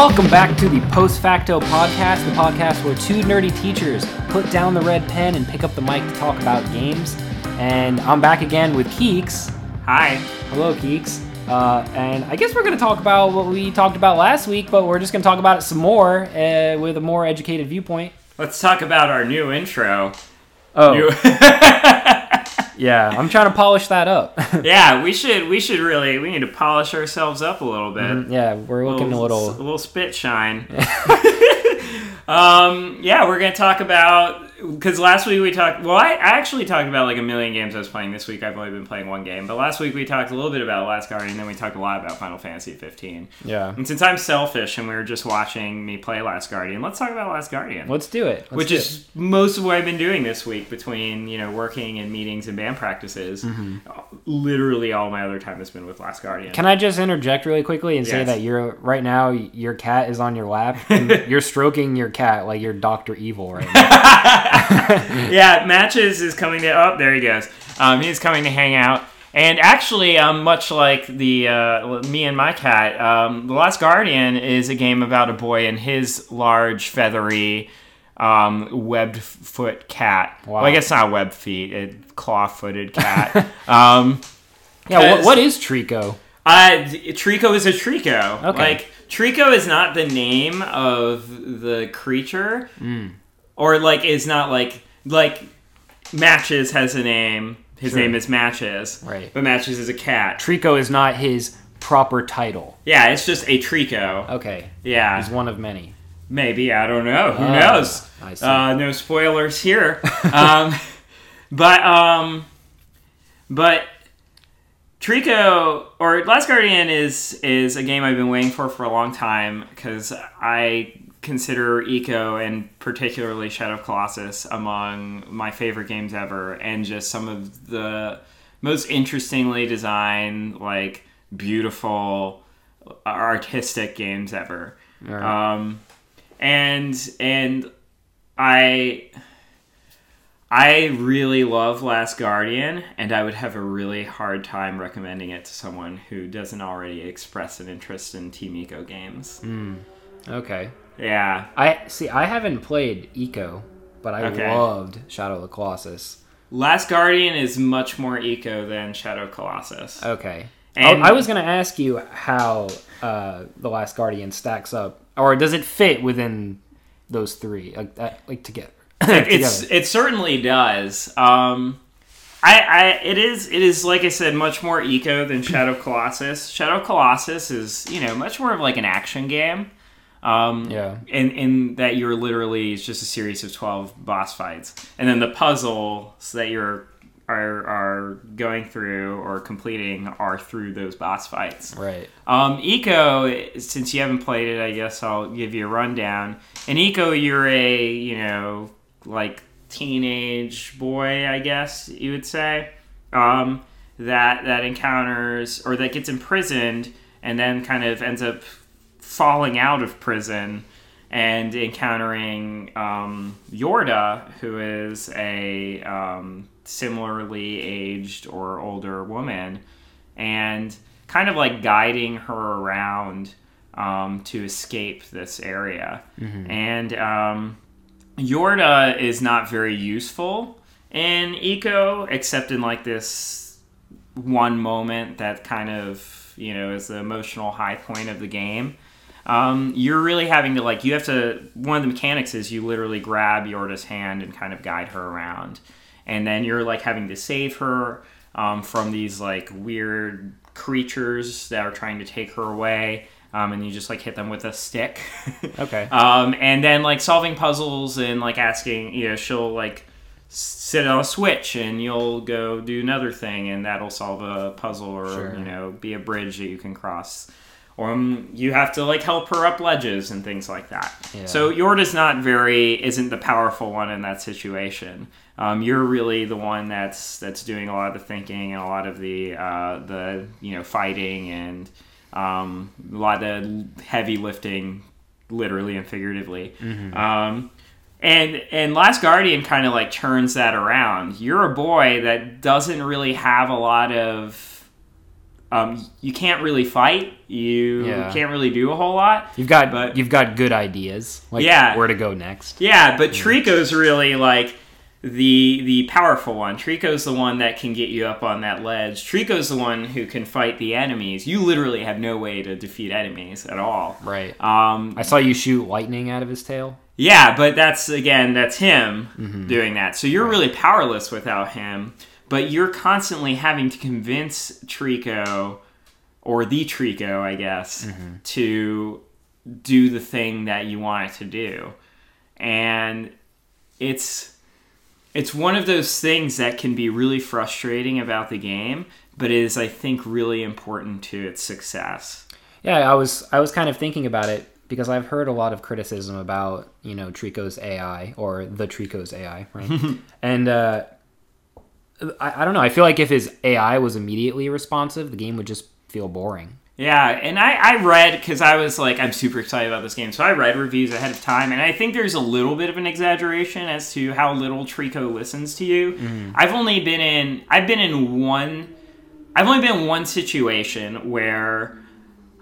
Welcome back to the Post Facto Podcast, the podcast where two nerdy teachers put down the red pen and pick up the mic to talk about games. And I'm back again with Keeks. Hi. Hello, Keeks. Uh, and I guess we're going to talk about what we talked about last week, but we're just going to talk about it some more uh, with a more educated viewpoint. Let's talk about our new intro. Oh, New- yeah, I'm trying to polish that up. yeah, we should we should really we need to polish ourselves up a little bit. yeah, we're looking a little. a little spit shine. um, yeah, we're gonna talk about because last week we talked. Well, I, actually talked about like a million games I was playing this week. I've only been playing one game, but last week we talked a little bit about Last Guardian, and then we talked a lot about Final Fantasy 15. Yeah. And since I'm selfish and we were just watching me play Last Guardian, let's talk about Last Guardian. Let's do it. Let's which do is most of what I've been doing this week between you know working and meetings and band practices. Mm-hmm. Literally, all my other time has been with Last Guardian. Can I just interject really quickly and say that you're right now your cat is on your lap and you're stroking your cat like you're Doctor Evil right now. yeah, matches is coming to. Oh, there he goes. Um, he's coming to hang out. And actually, um, much like the uh, me and my cat, um, The Last Guardian is a game about a boy and his large, feathery, um, webbed foot cat. Wow. Well, I guess not webbed feet, a claw-footed cat. um, Yeah, what, what is Trico? Uh, Trico is a Trico. Okay. Like Trico is not the name of the creature, or like is not like like Matches has a name. His Sure. name is Matches. Right. But Matches is a cat. Trico is not his proper title. Yeah, it's just a Trico. Okay, Yeah, he's one of many. maybe I don't know. Who Ah, knows? I see. Uh, no spoilers here. um, but um, but Trico or Last Guardian is is a game I've been waiting for for a long time because I consider Ico and particularly Shadow of Colossus among my favorite games ever, and just some of the most interestingly designed, like beautiful, artistic games ever. Alright. Um, and and I I really love Last Guardian, and I would have a really hard time recommending it to someone who doesn't already express an interest in Team Ico games. okay, Yeah, I see. I haven't played Ico, but I Okay. loved Shadow of the Colossus. Last Guardian is much more Ico than Shadow Colossus. Okay. And- I, I was going to ask you how uh, the Last Guardian stacks up, or does it fit within those three, like, that, like together? it's Together. it certainly does. Um, I, I it is it is like I said much more Ico than Shadow Colossus. Shadow Colossus is you know much more of like an action game. Um, Yeah. And, in that you're literally it's just a series of twelve boss fights, and then the puzzles that you're are are going through or completing are through those boss fights. right. Um, Ico, since you haven't played it, I guess I'll give you a rundown. In Ico, you're a, you know, like teenage boy, I guess you would say, um, that that encounters or that gets imprisoned and then kind of ends up falling out of prison and encountering um, Yorda, who is a um, similarly aged or older woman, and kind of like guiding her around um, to escape this area. And um, Yorda is not very useful in Ico, except in like this one moment that kind of you know is the emotional high point of the game. Um, you're really having to like you have to one of the mechanics is you literally grab Yorda's hand and kind of guide her around, and then you're like having to save her um, from these like weird creatures that are trying to take her away. Um, and you just like hit them with a stick. Okay. Um, and then like solving puzzles and like asking, you know, she'll like sit on a switch and you'll go do another thing and that'll solve a puzzle or Sure. you know be a bridge that you can cross. Um, you have to like help her up ledges and things like that. Yeah. So Yorda's not very isn't the powerful one in that situation. Um, you're really the one that's that's doing a lot of the thinking and a lot of the uh, the you know fighting and um, a lot of the heavy lifting, literally and figuratively. Um, and and Last Guardian kind of like turns that around. You're a boy that doesn't really have a lot of um, you can't really fight. You Yeah. can't really do a whole lot. You've got But- you've got good ideas, like Yeah. where to go next. Yeah, but Trico's really like the the powerful one. Trico's the one that can get you up on that ledge. Trico's the one who can fight the enemies. You literally have no way to defeat enemies at all. Right. Um, I saw you shoot lightning out of his tail. yeah, but that's again that's him Mm-hmm. doing that. So you're really powerless without him. But you're constantly having to convince Trico or the Trico, I guess, Mm-hmm. to do the thing that you want it to do. And it's it's one of those things that can be really frustrating about the game, but is I think really important to its success. Yeah, I was I was kind of thinking about it because I've heard a lot of criticism about you know Trico's AI or the Trico's AI, right? and uh, I, I don't know. I feel like if his AI was immediately responsive, the game would just feel boring. Yeah, and I, I read because I was like, I'm super excited about this game, so I read reviews ahead of time, and I think there's a little bit of an exaggeration as to how little Trico listens to you. Mm-hmm. I've only been in, I've been in one, I've only been in one situation where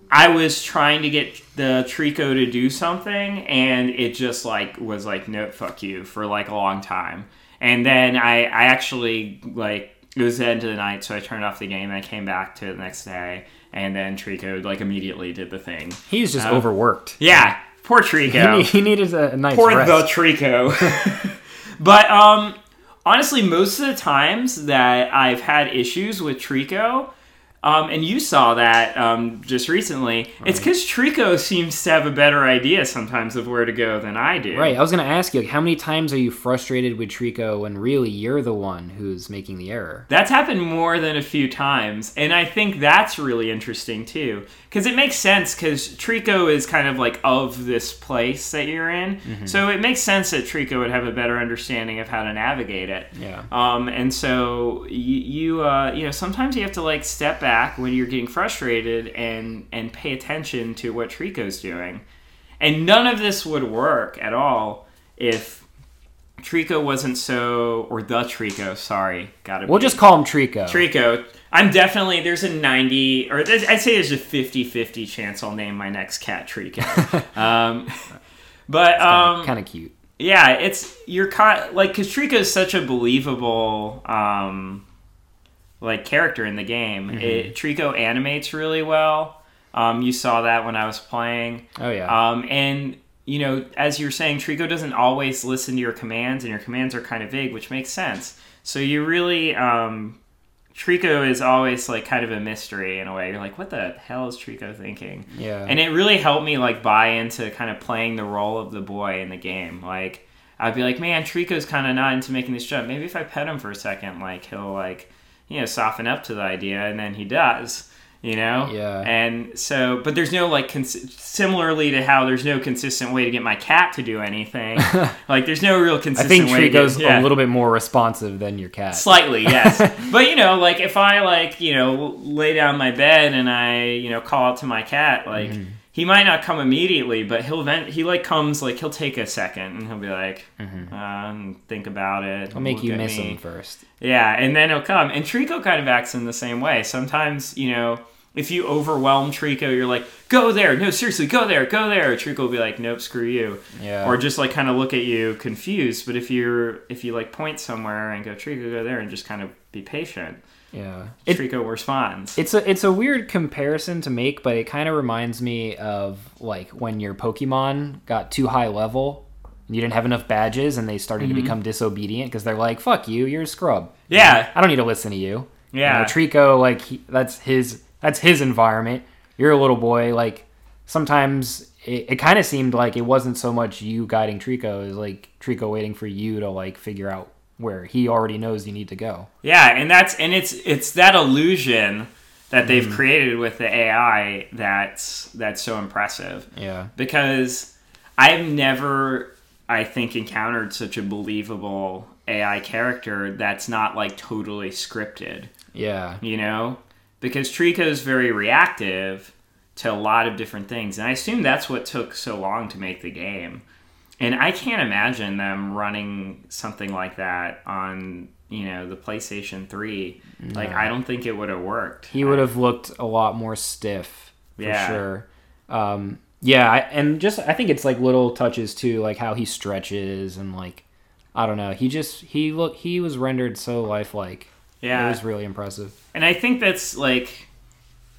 I was trying to get the Trico to do something, and it just like was like, no, fuck you for like a long time, and then I, I actually like it was the end of the night, so I turned off the game, and I came back to it the next day, and then Trico like immediately did the thing. He's just Oh. overworked. Yeah, poor He, Trico. ne- he needed a, a nice Poor rest. the Trico. but um, honestly, most of the times that I've had issues with Trico, um, and you saw that um, just recently, it's because Trico seems to have a better idea sometimes of where to go than I do. Right. I was going to ask you, like, how many times are you frustrated with Trico when really you're the one who's making the error? That's happened more than a few times, and I think that's really interesting too, because it makes sense. Because Trico is kind of like of this place that you're in, so it makes sense that Trico would have a better understanding of how to navigate it. Yeah. Um, and so you, you, uh, you know, sometimes you have to like step back when you're getting frustrated and and pay attention to what Trico's doing, and none of this would work at all if Trico wasn't so, or the Trico. Sorry, got to. We'll just call him Trico. Trico. I'm definitely there's a 90 or I'd say there's a 50-50 chance I'll name my next cat Trico. um, but um, kind of cute. yeah, it's you're caught like because Trico is such a believable um, like character in the game. Mm-hmm. It, Trico animates really well. Um, you saw that when I was playing. Oh yeah. Um, and you know, as you're saying, Trico doesn't always listen to your commands, and your commands are kind of vague, which makes sense. So you really, um, Trico is always like kind of a mystery in a way. You're like, what the hell is Trico thinking? yeah. And it really helped me like buy into kind of playing the role of the boy in the game. Like I'd be like, man, Trico's kind of not into making this jump. Maybe if I pet him for a second, like he'll like you know soften up to the idea, and then he does. You know, Yeah. And so, but there's no like cons- similarly to how there's no consistent way to get my cat to do anything. like there's no real consistent I think way. to Trico's get, yeah. a little bit more responsive than your cat. Slightly, yes. but you know, like if I like, you know, lay down my bed and I, you know, call out to my cat, like Mm-hmm. He might not come immediately, but he'll vent. He like comes, like he'll take a second and he'll be like, uh, and think about it. Mm-hmm. I'll make you miss me. him first. Yeah, and then he'll come. And Trico kind of acts in the same way. Sometimes, you know, if you overwhelm Trico, you're like, go there. No, seriously, go there, go there. Trico will be like, nope, screw you. Yeah. Or just like kind of look at you confused. But if you're if you like point somewhere and go, Trico, go there and just kind of be patient, Yeah. Trico responds. it's a it's a weird comparison to make, but it kind of reminds me of like when your Pokemon got too high level. and You didn't have enough badges, and they started Mm-hmm. to become disobedient because they're like, "Fuck you, you're a scrub." yeah. I don't need to listen to you. Yeah. You know, Trico, like he, that's his that's his environment. You're a little boy. Like sometimes it, it kind of seemed like it wasn't so much you guiding Trico, it was like Trico waiting for you to like figure out where he already knows you need to go. Yeah, and that's and it's it's that illusion that they've mm-hmm. created with the AI that's that's so impressive. Yeah. because I've never, I think, encountered such a believable AI character that's not like totally scripted, Yeah. you know? Because Trico is very reactive to a lot of different things, and I assume that's what took so long to make the game. And I can't imagine them running something like that on you know the PlayStation Three, like I don't think it would have worked. He would have looked a lot more stiff for Yeah. sure. Um, yeah, I, and just I think it's like little touches too, like how he stretches and like I don't know. He just he look he was rendered so lifelike. Yeah, It was really impressive. And I think that's like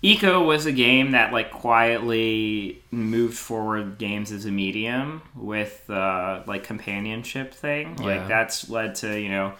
Ico was a game that like quietly moved forward games as a medium with uh, like companionship thing. Yeah. Like that's led to, you know,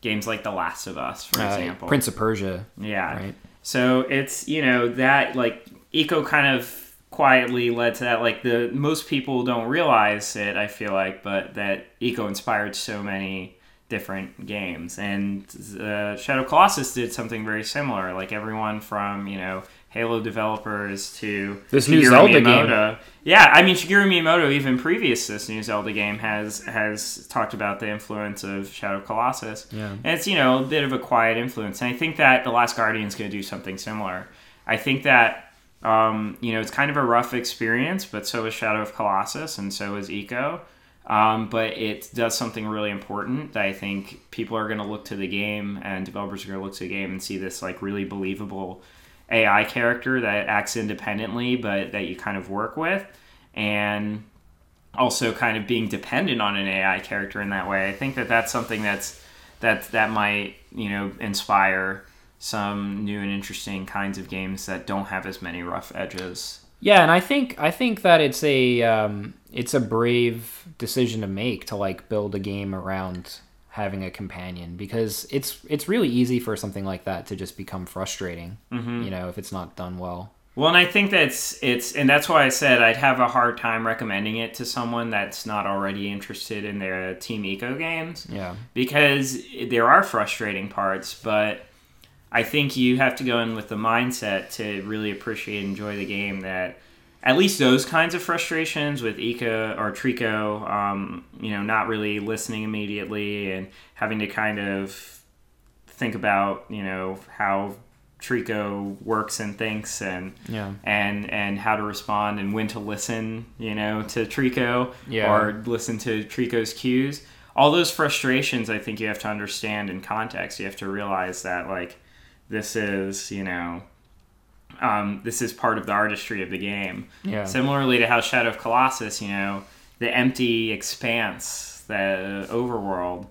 games like The Last of Us, for Uh, example. Prince of Persia, yeah. right? So it's, you know, that like Ico kind of quietly led to that like the most people don't realize it, I feel like, but that Ico inspired so many different games. And uh, Shadow Colossus did something very similar. Like everyone from, you know, Halo developers to This new Zelda game. Yeah, I mean Shigeru Miyamoto, even previous to this new Zelda game, has has talked about the influence of Shadow of Colossus. Yeah. And it's, you know, a bit of a quiet influence. And I think that The Last Guardian is going to do something similar. I think that, um, you know, it's kind of a rough experience, but so is Shadow of Colossus and so is Ico. Um, but it does something really important that I think people are going to look to the game and developers are going to look to the game and see this, like, really believable AI character that acts independently, but that you kind of work with. And also kind of being dependent on an AI character in that way. I think that that's something that's that that might you know inspire some new and interesting kinds of games that don't have as many rough edges. Yeah, and I think I think that it's a um, it's a brave decision to make to like build a game around having a companion because it's it's really easy for something like that to just become frustrating. Mm-hmm. You know, if it's not done well. Well, and I think that's it's, and that's why I said I'd have a hard time recommending it to someone that's not already interested in their Team Ico games. Yeah. because there are frustrating parts, but I think you have to go in with the mindset to really appreciate and enjoy the game that at least those kinds of frustrations with Ico or Trico, um, you know, not really listening immediately and having to kind of think about, you know, how Trico works and thinks and Yeah. and and how to respond and when to listen, you know, to Trico Yeah. or listen to Trico's cues. All those frustrations, I think you have to understand in context. You have to realize that like this is, you know, um, this is part of the artistry of the game. Yeah. Similarly to how Shadow of Colossus, you know, the empty expanse, the overworld,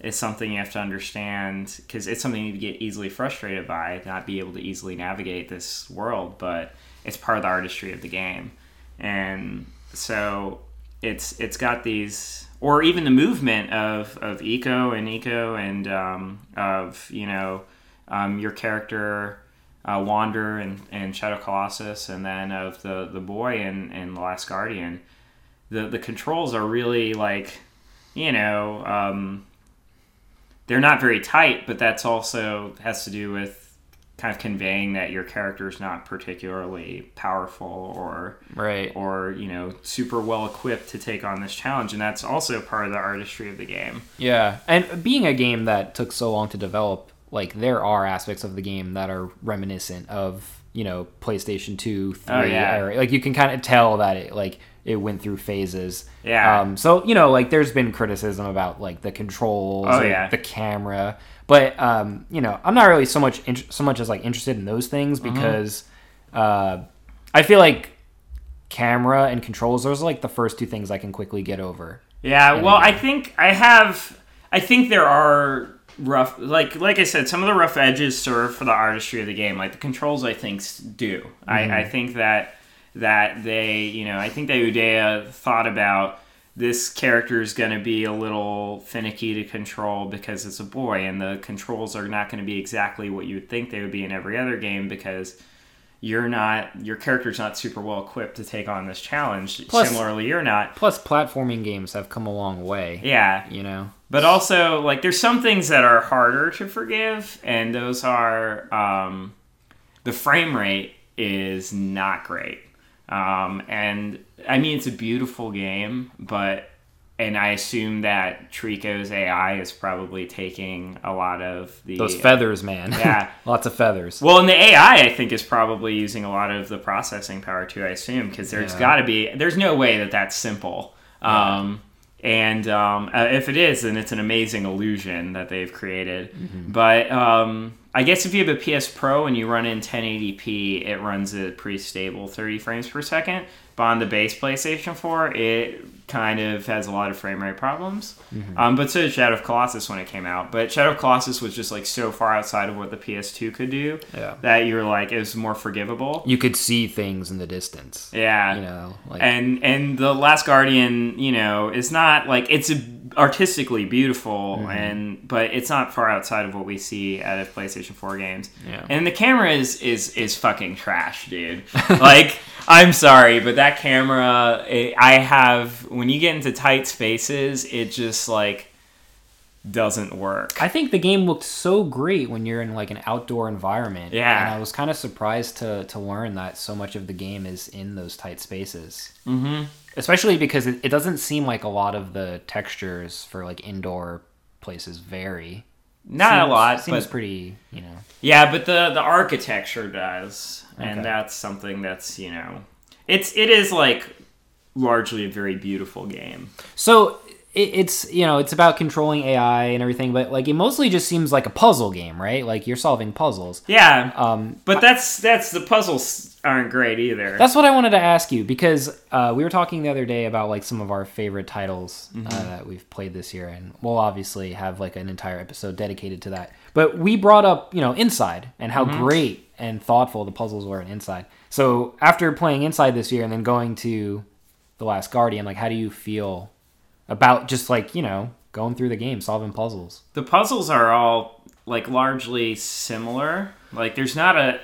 is something you have to understand because it's something you get easily frustrated by, not be able to easily navigate this world, but it's part of the artistry of the game. And so it's it's got these or even the movement of, of Ico and Ico and um, of you know um, your character uh, wander and, and shadow colossus and then of the, the boy and, and the last guardian the, the controls are really like you know um, they're not very tight but that's also has to do with kind of conveying that your character is not particularly powerful or Right. or you know super well equipped to take on this challenge and that's also part of the artistry of the game Yeah, and being a game that took so long to develop, like there are aspects of the game that are reminiscent of you know PlayStation Two, Three. Oh, yeah. era. Like you can kind of tell that it like it went through phases. Yeah. Um. So you know, like there's been criticism about like the controls, Oh, or yeah. the camera, but um, you know, I'm not really so much int- so much as like interested in those things Mm-hmm. because uh, I feel like camera and controls those are like the first two things I can quickly get over. Yeah, well i think i have i think there are rough like like i said some of the rough edges serve for the artistry of the game. Like the controls i think do. I, I mm-hmm. think that that they you know i think that Ueda thought about this character is going to be a little finicky to control because it's a boy and the controls are not going to be exactly what you would think they would be in every other game because you're not your character's not super well equipped to take on this challenge. Plus- similarly you're not. Plus, platforming games have come a long way. yeah. You know. But also like there's some things that are harder to forgive and those are um, the frame rate is not great um, and i mean it's a beautiful game but and i assume that trico's ai is probably taking a lot of the Those feathers, man. Yeah. Lots of feathers. well, and the AI, I think, is probably using a lot of the processing power too. I assume because there's Yeah. got to be. There's no way that that's simple. Um, and um, uh, if it is, then it's an amazing illusion that they've created. But um, I guess if you have a PS Pro and you run in 1080p, it runs at pretty stable 30 frames per second. But on the base PlayStation 4, it kind of has a lot of frame rate problems. Um, but so did Shadow of Colossus when it came out. But Shadow of Colossus was just like so far outside of what the PS2 could do Yeah. that you're like it was more forgivable. You could see things in the distance. Yeah, You know, like and and the Last Guardian, you know, is not like it's a, artistically beautiful, Mm-hmm. and but it's not far outside of what we see out of PlayStation Four games. Yeah. And the camera is is is fucking trash, dude. like. I'm sorry, but that camera, it, I have when you get into tight spaces, it just like doesn't work. I think the game looked so great when you're in like an outdoor environment. Yeah. And I was kind of surprised to to learn that so much of the game is in those tight spaces. Mm-hmm. Especially because it, it doesn't seem like a lot of the textures for like indoor places vary. Not a lot, Seems but pretty, you know. Yeah, but the the architecture does, and that's something that's you know, it's it is like largely a very beautiful game. So it's you know it's about controlling AI and everything, but like it mostly just seems like a puzzle game, right? Like you're solving puzzles. Yeah, Um, but that's that's the puzzles aren't great either. That's what I wanted to ask you because uh, we were talking the other day about like some of our favorite titles uh, that we've played this year, and we'll obviously have like an entire episode dedicated to that. But we brought up you know Inside and how great and thoughtful the puzzles were in Inside. So after playing Inside this year and then going to the Last Guardian, like how do you feel about just like you know going through the game solving puzzles? the puzzles are all like largely similar. Like there's not a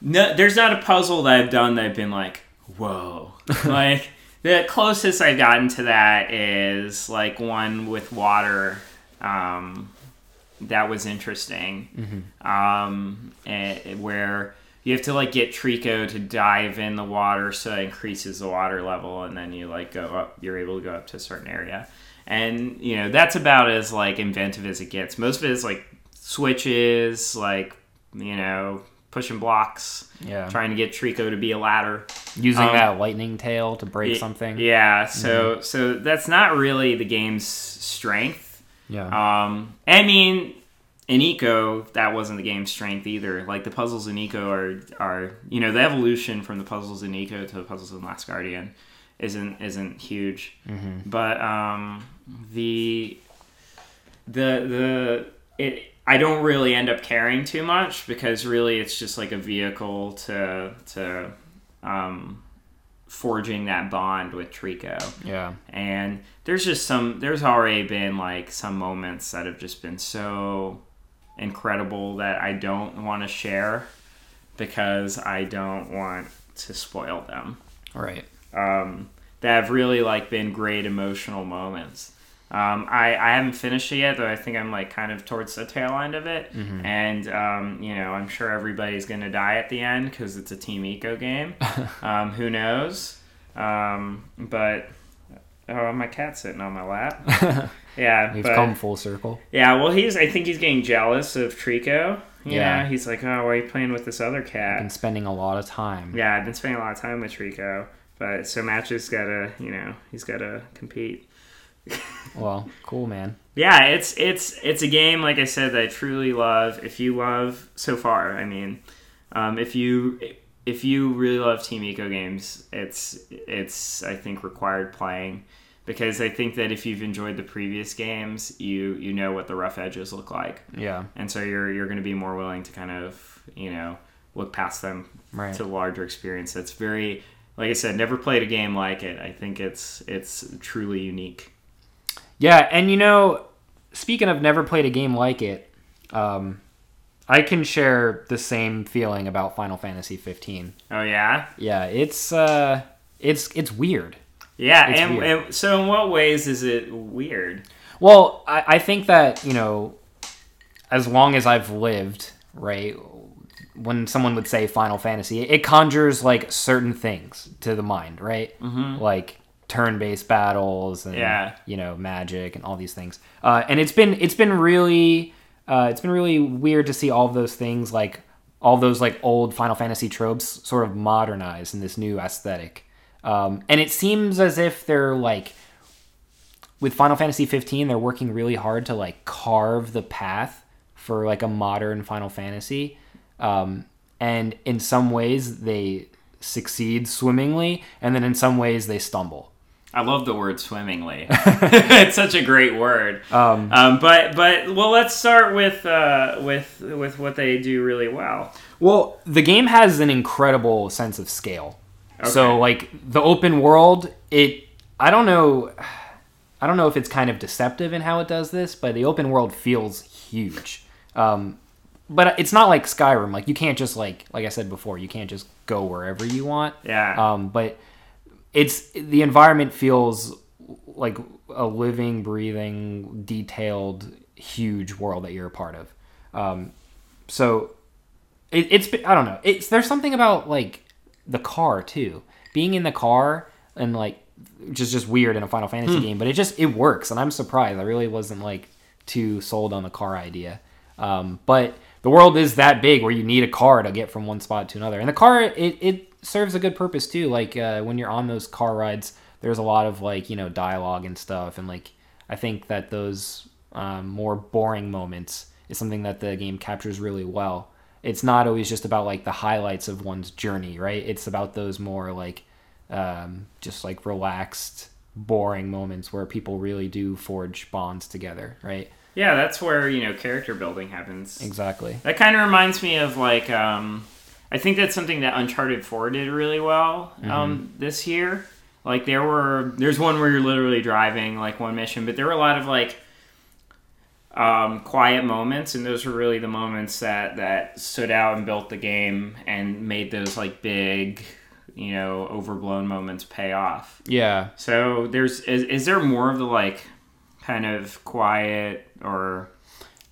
no, there's not a puzzle that I've done that I've been like, whoa. like the closest I've gotten to that is like one with water. Um, that was interesting. Um, eh, where you have to like get Trico to dive in the water so it increases the water level, and then you like go up. You're able to go up to a certain area, and you know that's about as like inventive as it gets. Most of it is like switches, like you know pushing blocks, Yeah, trying to get Trico to be a ladder. using um, that lightning tail to break something. Yeah, so so that's not really the game's strength. yeah. Um, I mean, in Ico, that wasn't the game's strength either. Like the puzzles in Ico are are you know the evolution from the puzzles in Ico to the puzzles in Last Guardian isn't isn't huge, but um, the the the it. I don't really end up caring too much because really it's just like a vehicle to to um, forging that bond with Trico yeah. and there's just some there's already been like some moments that have just been so incredible that I don't want to share because I don't want to spoil them Right. um, that have really like been great emotional moments um, I, I haven't finished it yet, though. I think I'm like kind of towards the tail end of it, and um, you know, I'm sure everybody's gonna die at the end because it's a Team Ico game. um, who knows? Um, but oh, my cat's sitting on my lap. Yeah, We've but, come full circle. yeah. Well, he's. I think he's getting jealous of Trico. Yeah. know, he's like, oh, why are you playing with this other cat? I've Been spending a lot of time. Yeah, I've been spending a lot of time with Trico, but so Match's gotta, you know, he's gotta compete. Well, cool, man. Yeah, it's it's it's a game like I said that I truly love. If you love so far, I mean, um, if you if you really love Team Ico games, it's it's I think required playing because I think that if you've enjoyed the previous games, you you know what the rough edges look like, Yeah. and so you're you're going to be more willing to kind of you know look past them Right. to the larger experience. That's very like I said, never played a game like it. I think it's it's truly unique. Yeah, and you know, speaking of never played a game like it, um, I can share the same feeling about Final Fantasy 15. Oh yeah. Yeah, it's uh, it's it's weird. Yeah, It's and, weird. and so in what ways is it weird? Well, I, I think that you know, as long as I've lived, right, when someone would say Final Fantasy, it conjures like certain things to the mind, right? Mm-hmm. Like turn-based battles and Yeah. you know magic and all these things. Uh, and it's been it's been really uh, it's been really weird to see all those things like all those like old Final Fantasy tropes sort of modernized in this new aesthetic. Um, and it seems as if they're like with Final Fantasy 15, they're working really hard to like carve the path for like a modern Final Fantasy. Um, and in some ways they succeed swimmingly, and then in some ways they stumble. I love the word swimmingly. it's such a great word. Um, um, but but well, let's start with uh, with with what they do really well. Well, the game has an incredible sense of scale. Okay. So like the open world, it I don't know I don't know if it's kind of deceptive in how it does this, but the open world feels huge. Um, but it's not like Skyrim. Like you can't just like like I said before, you can't just go wherever you want. Yeah. Um, but it's the environment feels like a living, breathing, detailed, huge world that you're a part of. Um, so it, it's I don't know. It's there's something about like the car too. Being in the car and like which is just weird in a Final Fantasy hmm. game, but it just it works, and I'm surprised. I really wasn't like too sold on the car idea. Um, but the world is that big where you need a car to get from one spot to another, and the car it it serves a good purpose too. Like uh, when you're on those car rides, there's a lot of like you know dialogue and stuff, and like I think that those um, more boring moments is something that the game captures really well. It's not always just about like the highlights of one's journey, right? It's about those more like um, just like relaxed, boring moments where people really do forge bonds together, right? Yeah, that's where you know character building happens. Exactly. That kind of reminds me of like um, I think that's something that Uncharted Four did really well um, mm-hmm. this year. Like there were there's one where you're literally driving like one mission, but there were a lot of like um, quiet moments, and those were really the moments that that stood out and built the game and made those like big you know overblown moments pay off. Yeah. So there's is, is there more of the like kind of quiet or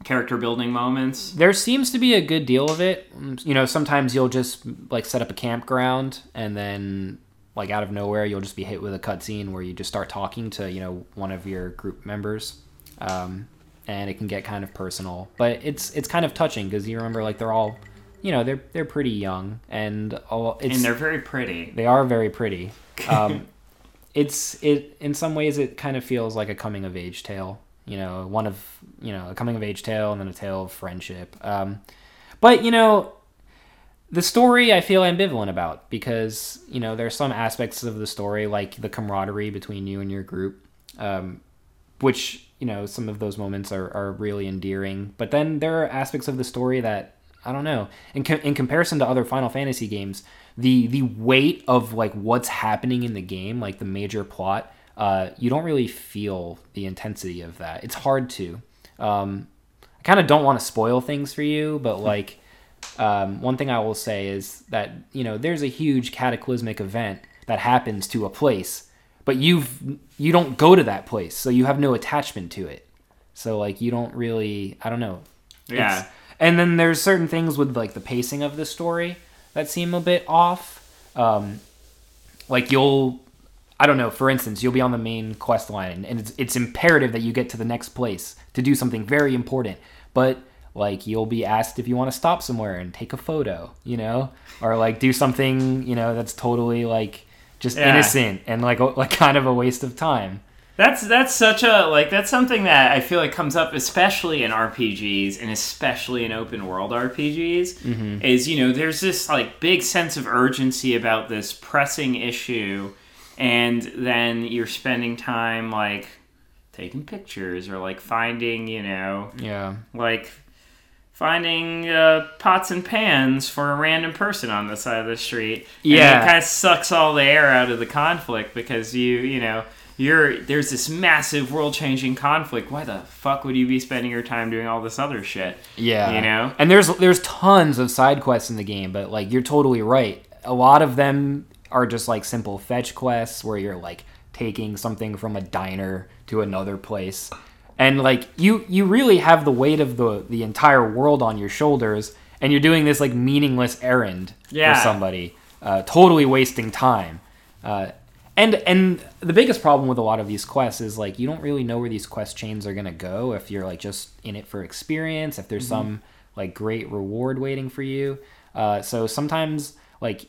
character building moments? There seems to be a good deal of it. You know, sometimes you'll just like set up a campground and then like out of nowhere you'll just be hit with a cutscene where you just start talking to you know one of your group members. Um, and it can get kind of personal, but it's it's kind of touching because you remember like they're all, you know, they're they're pretty young and all, and they're very pretty. They are very pretty. Um, it's it in some ways it kind of feels like a coming of age tale you know one of you know a coming of age tale and then a tale of friendship. Um, but you know the story i feel ambivalent about because you know there's some aspects of the story like the camaraderie between you and your group um, which you know some of those moments are, are really endearing. But then there are aspects of the story that i don't know in, co- in comparison to other final fantasy games the the weight of like what's happening in the game, like the major plot, uh, you don't really feel the intensity of that. It's hard to. Um, I kind of don't want to spoil things for you, but hmm. like um, one thing I will say is that you know there's a huge cataclysmic event that happens to a place, but you've you don't go to that place, so you have no attachment to it. So like you don't really, I don't know. Yeah. It's, and then there's certain things with like the pacing of the story that seem a bit off. Um, like you'll, I don't know. For instance, you'll be on the main quest line, and it's it's imperative that you get to the next place to do something very important. But like you'll be asked if you want to stop somewhere and take a photo, you know, or like do something, you know, that's totally like just yeah. innocent and like like kind of a waste of time. That's that's such a like that's something that I feel like comes up especially in RPGs and especially in open world RPGs mm-hmm. is you know there's this like big sense of urgency about this pressing issue and then you're spending time like taking pictures or like finding you know yeah like finding uh, pots and pans for a random person on the side of the street yeah and it kind of sucks all the air out of the conflict because you you know you're there's this massive world changing conflict. Why the fuck would you be spending your time doing all this other shit? Yeah, you know. And there's there's tons of side quests in the game, but like you're totally right. A lot of them are just like simple fetch quests where you're like taking something from a diner to another place, and like you you really have the weight of the the entire world on your shoulders, and you're doing this like meaningless errand yeah. for somebody, uh, totally wasting time. Uh, and and the biggest problem with a lot of these quests is like you don't really know where these quest chains are gonna go if you're like just in it for experience if there's mm-hmm. some like great reward waiting for you uh, so sometimes like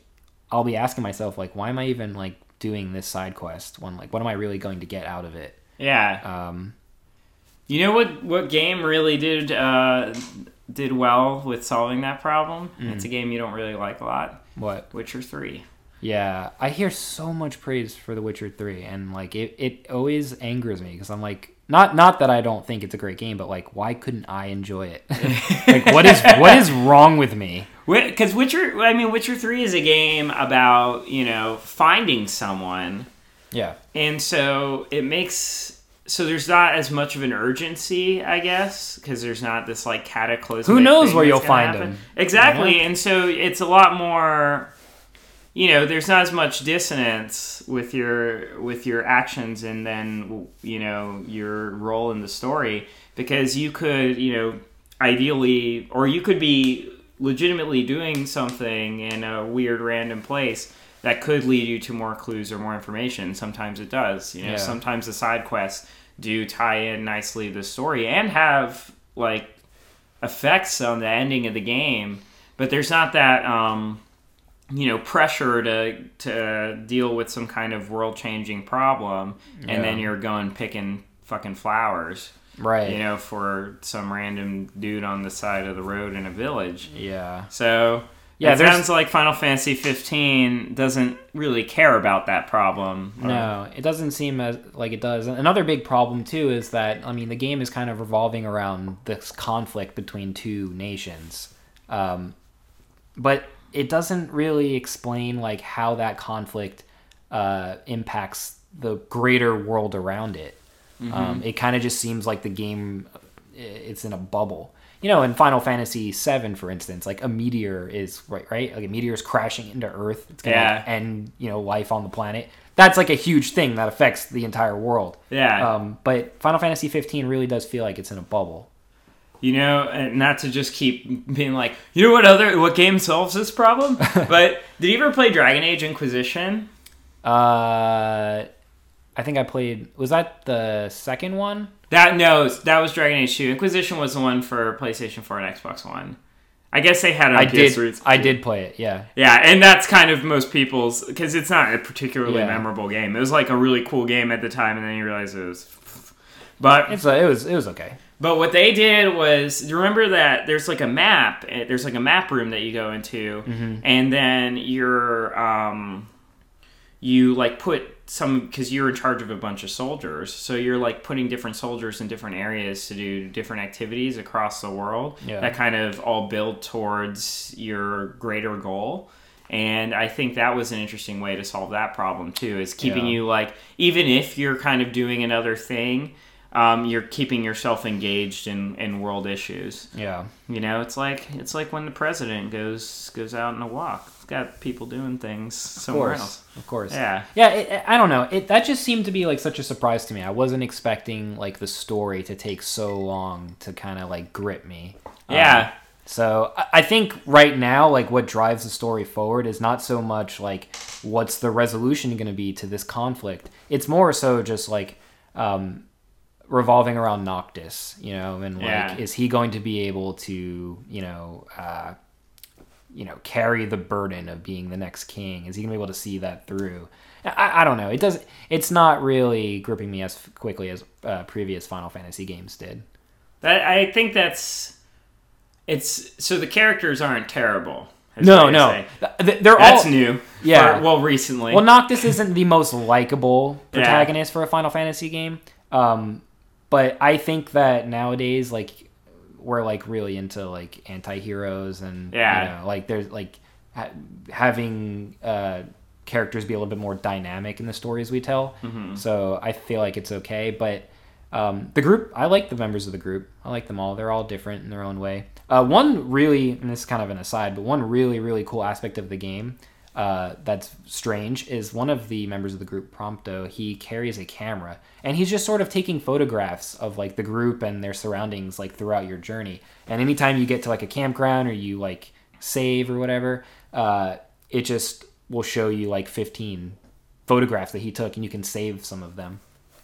i'll be asking myself like why am i even like doing this side quest when like what am i really going to get out of it Yeah. Um, You know what? What game really did uh, did well with solving that problem? It's a game you don't really like a lot. what? Witcher Three. Yeah, I hear so much praise for The Witcher Three, and like it, it always angers me because I'm like, not not that I don't think it's a great game, but like, why couldn't I enjoy it? like, what is what is wrong with me? Because Witcher, I mean, Witcher Three is a game about you know finding someone, Yeah, and so it makes so there's not as much of an urgency, I guess, because there's not this like cataclysm. Who knows where you'll find him? Exactly, and so it's a lot more. You know, there's not as much dissonance with your with your actions and then you know your role in the story because you could you know ideally or you could be legitimately doing something in a weird random place that could lead you to more clues or more information. Sometimes it does. You know, Yeah. sometimes the side quests do tie in nicely to the story and have like effects on the ending of the game. But there's not that um, you know pressure to to deal with some kind of world changing problem, and Yeah. then you're going picking fucking flowers right. you know, for some random dude on the side of the road in a village. Yeah, So Yeah, it sounds like Final Fantasy 15 doesn't really care about that problem. Or- no, it doesn't seem as like it does. Another big problem too is that I mean the game is kind of revolving around this conflict between two nations, um, but it doesn't really explain like how that conflict uh, impacts the greater world around it. Um, it kind of just seems like the game it's in a bubble. You know, in Final Fantasy VII, for instance, like a meteor is right, right? Like a meteor is crashing into Earth. It's gonna like, Yeah. end, you know, life on the planet. That's like a huge thing that affects the entire world. Yeah. Um, but Final Fantasy 15 really does feel like it's in a bubble. You know, and not to just keep being like, you know what other what game solves this problem? but did you ever play Dragon Age Inquisition? Uh, I think I played. Was that the second one? That no, that was Dragon Age 2. Inquisition was the one for PlayStation 4 and Xbox One. I guess they had it on I did. PS3. I did play it. Yeah. Yeah, and that's kind of most people's because it's not a particularly Yeah. memorable game. It was like a really cool game at the time, and then you realize it was. But It's a, it was it was okay. But what they did was remember that there's like a map. eh, There's like a map room that you go into, and then you're um, you like put some because you're in charge of a bunch of soldiers, so you're like putting different soldiers in different areas to do different activities across the world Yeah. that kind of all build towards your greater goal. And I think that was an interesting way to solve that problem too, is keeping Yeah. you like even if you're kind of doing another thing, um, you're keeping yourself engaged in, in world issues. Yeah. You know, it's like it's like when the president goes goes out on a walk. It's got people doing things Of somewhere course. else. Of course. Yeah. Yeah, it, I don't know. It that just seemed to be like such a surprise to me. I wasn't expecting like the story to take so long to kind of like grip me. Um, Yeah. so I, I think right now, like what drives the story forward is not so much like what's the resolution going to be to this conflict. It's more so just like um, revolving around Noctis, you know, and like Yeah. is he going to be able to, you know, uh, you know, carry the burden of being the next king? Is he gonna be able to see that through? I, I don't know. It does. It's not really gripping me as quickly as uh, previous Final Fantasy games did. That I think that's it's so the characters aren't terrible. No, no. Th- they're That's all. new. Yeah. Well, recently. Well, Noctis isn't the most likable Yeah. protagonist for a Final Fantasy game, um, but I think that nowadays, like, we're like really into like anti-heroes and Yeah. you know, like there's like ha- having uh, characters be a little bit more dynamic in the stories we tell. Mm-hmm. So I feel like it's okay, but um, the group, I like the members of the group. I like them all. They're all different in their own way. Uh, one really, and this is kind of an aside, but one really, really cool aspect of the game uh, that's strange is one of the members of the group, Prompto, he carries a camera and he's just sort of taking photographs of like the group and their surroundings like throughout your journey. And anytime you get to like a campground or you like save or whatever, uh, it just will show you like 15 photographs that he took and you can save some of them.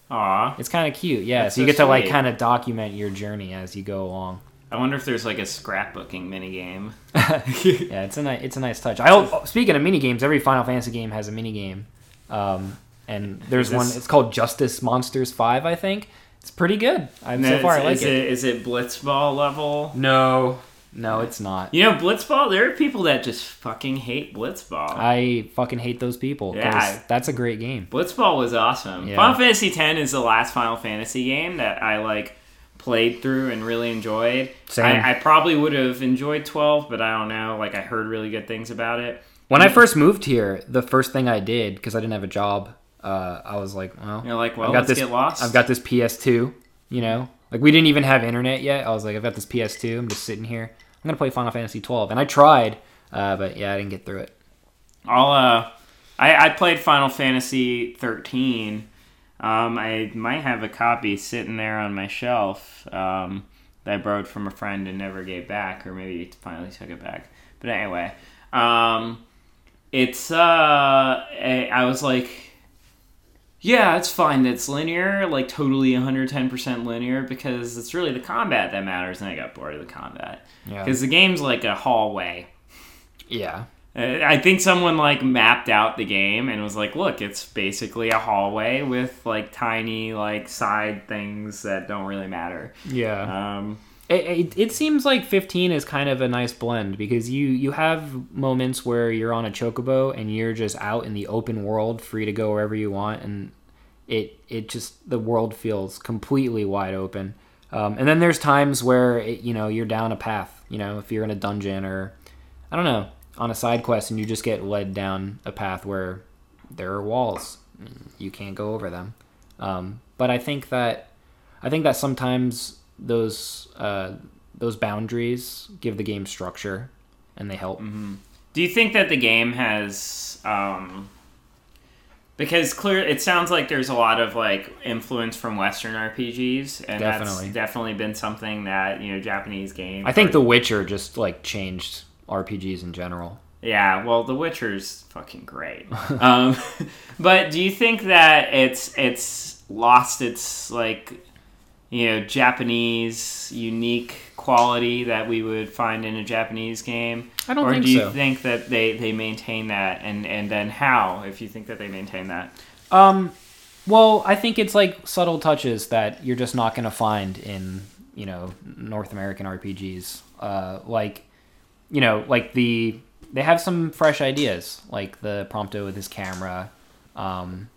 Aw. It's kind of cute, yeah. That's so you so get to like kind of document your journey as you go along. I wonder if there's like a scrapbooking minigame. Yeah, it's a nice it's a nice touch. I oh, speaking of mini games, every Final Fantasy game has a mini game, um, and there's this- one. It's called Justice Monsters Five, I think. It's pretty good. I'm so far I like is it. it. Is it Blitzball level? No, no, it's not. You know, Blitzball. There are people that just fucking hate Blitzball. I fucking hate those people. Yeah. that's a great game. Blitzball was awesome. Yeah. Final Fantasy X is the last Final Fantasy game that I like played through and really enjoyed. Same. I, I probably would have enjoyed 12, but I don't know. Like I heard really good things about it. When I first moved here, the first thing I did because I didn't have a job, uh, I was like, well, You're like, well, I've got let's this. get lost. I've got this PS2. You know, like we didn't even have internet yet. I was like, I've got this PS2. I'm just sitting here. I'm gonna play Final Fantasy 12, and I tried, uh, but yeah, I didn't get through it. I'll uh, I, I played Final Fantasy 13. Um, I might have a copy sitting there on my shelf um, that I borrowed from a friend and never gave back, or maybe he finally took it back. But anyway, um, it's uh, I I was like, yeah, it's fine. that It's linear, like totally 110% linear, because it's really the combat that matters. And I got bored of the combat Yeah, because the game's like a hallway. yeah, I think someone like mapped out the game and was like, "Look, it's basically a hallway with like tiny like side things that don't really matter." yeah. Um, It, it, it seems like 15 is kind of a nice blend because you you have moments where you're on a chocobo and you're just out in the open world, free to go wherever you want, and it it just the world feels completely wide open. Um, and then there's times where it, you know you're down a path. You know, if you're in a dungeon or I don't know on a side quest and you just get led down a path where there are walls, you can't go over them. Um, but I think that I think that sometimes those uh, those boundaries give the game structure and they help. do you think that the game has um, because clear it sounds like there's a lot of like influence from Western RPGs, and Definitely. that's definitely been something that you know Japanese games. I think The Witcher just like changed RPGs in general. Yeah, well, The Witcher's fucking great. um, but do you think that it's it's lost its like you know Japanese unique quality that we would find in a Japanese game? I don't or think do you so. think that they they maintain that, and and then how? If you think that they maintain that, Um, well, I think it's like subtle touches that you're just not gonna find in you know North American RPGs. Uh, like you know, like the they have some fresh ideas, like the Prompto with his camera. Um,